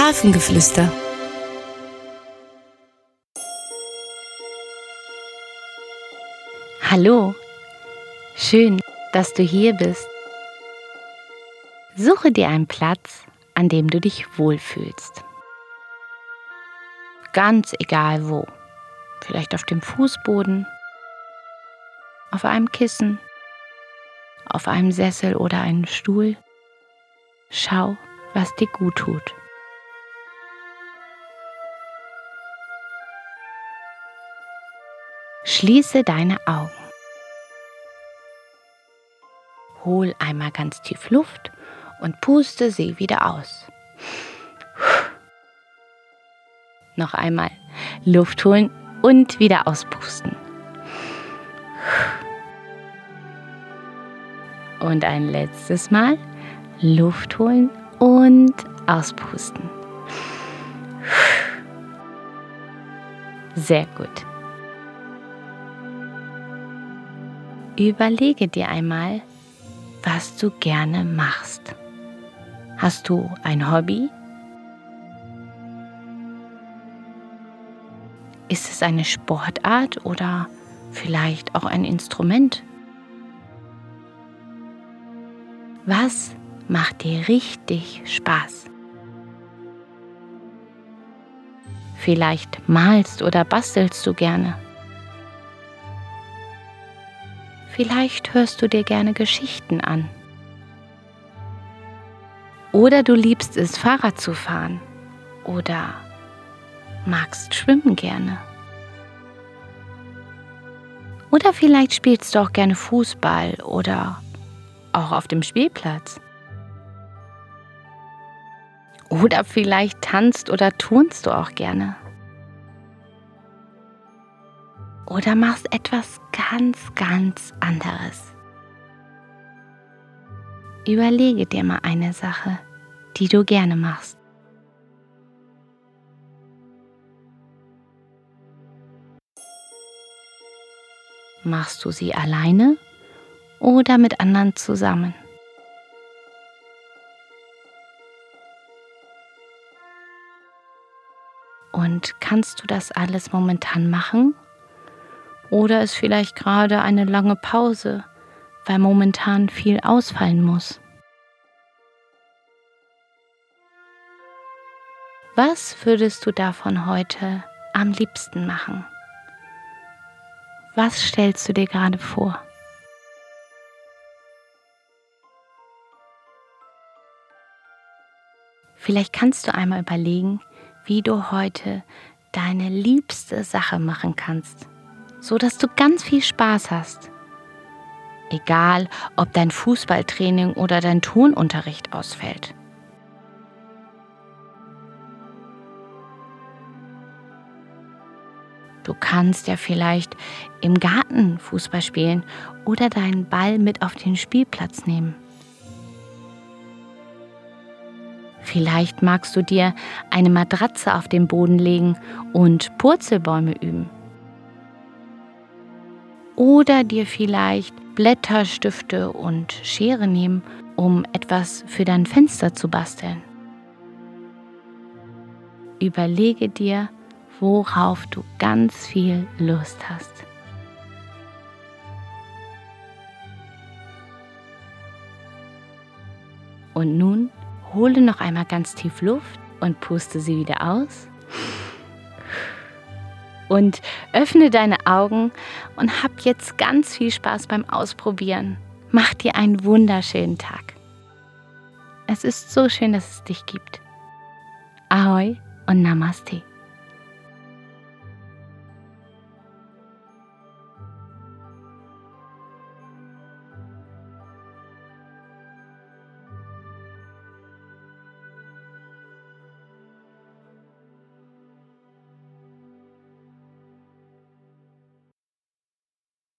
Hafengeflüster. Hallo, schön, dass du hier bist. Suche dir einen Platz, an dem du dich wohlfühlst. Ganz egal wo. Vielleicht auf dem Fußboden, auf einem Kissen, auf einem Sessel oder einem Stuhl. Schau, was dir gut tut. Schließe deine Augen. Hol einmal ganz tief Luft und puste sie wieder aus. Noch einmal Luft holen und wieder auspusten. Und ein letztes Mal Luft holen und auspusten. Sehr gut. Überlege dir einmal, was du gerne machst. Hast du ein Hobby? Ist es eine Sportart oder vielleicht auch ein Instrument? Was macht dir richtig Spaß? Vielleicht malst oder bastelst du gerne. Vielleicht hörst du dir gerne Geschichten an. Oder du liebst es, Fahrrad zu fahren. Oder magst schwimmen gerne. Oder vielleicht spielst du auch gerne Fußball oder auch auf dem Spielplatz. Oder vielleicht tanzt oder turnst du auch gerne. Oder machst etwas ganz, ganz anderes. Überlege dir mal eine Sache, die du gerne machst. Machst du sie alleine oder mit anderen zusammen? Und kannst du das alles momentan machen? Oder ist vielleicht gerade eine lange Pause, weil momentan viel ausfallen muss? Was würdest du davon heute am liebsten machen? Was stellst du dir gerade vor? Vielleicht kannst du einmal überlegen, wie du heute deine liebste Sache machen kannst, so dass du ganz viel Spaß hast. Egal, ob dein Fußballtraining oder dein Tonunterricht ausfällt. Du kannst ja vielleicht im Garten Fußball spielen oder deinen Ball mit auf den Spielplatz nehmen. Vielleicht magst du dir eine Matratze auf den Boden legen und Purzelbäume üben. Oder dir vielleicht Blätter, Stifte und Schere nehmen, um etwas für dein Fenster zu basteln. Überlege dir, worauf du ganz viel Lust hast. Und nun hole noch einmal ganz tief Luft und puste sie wieder aus. Und öffne deine Augen und hab jetzt ganz viel Spaß beim Ausprobieren. Mach dir einen wunderschönen Tag. Es ist so schön, dass es dich gibt. Ahoi und Namaste.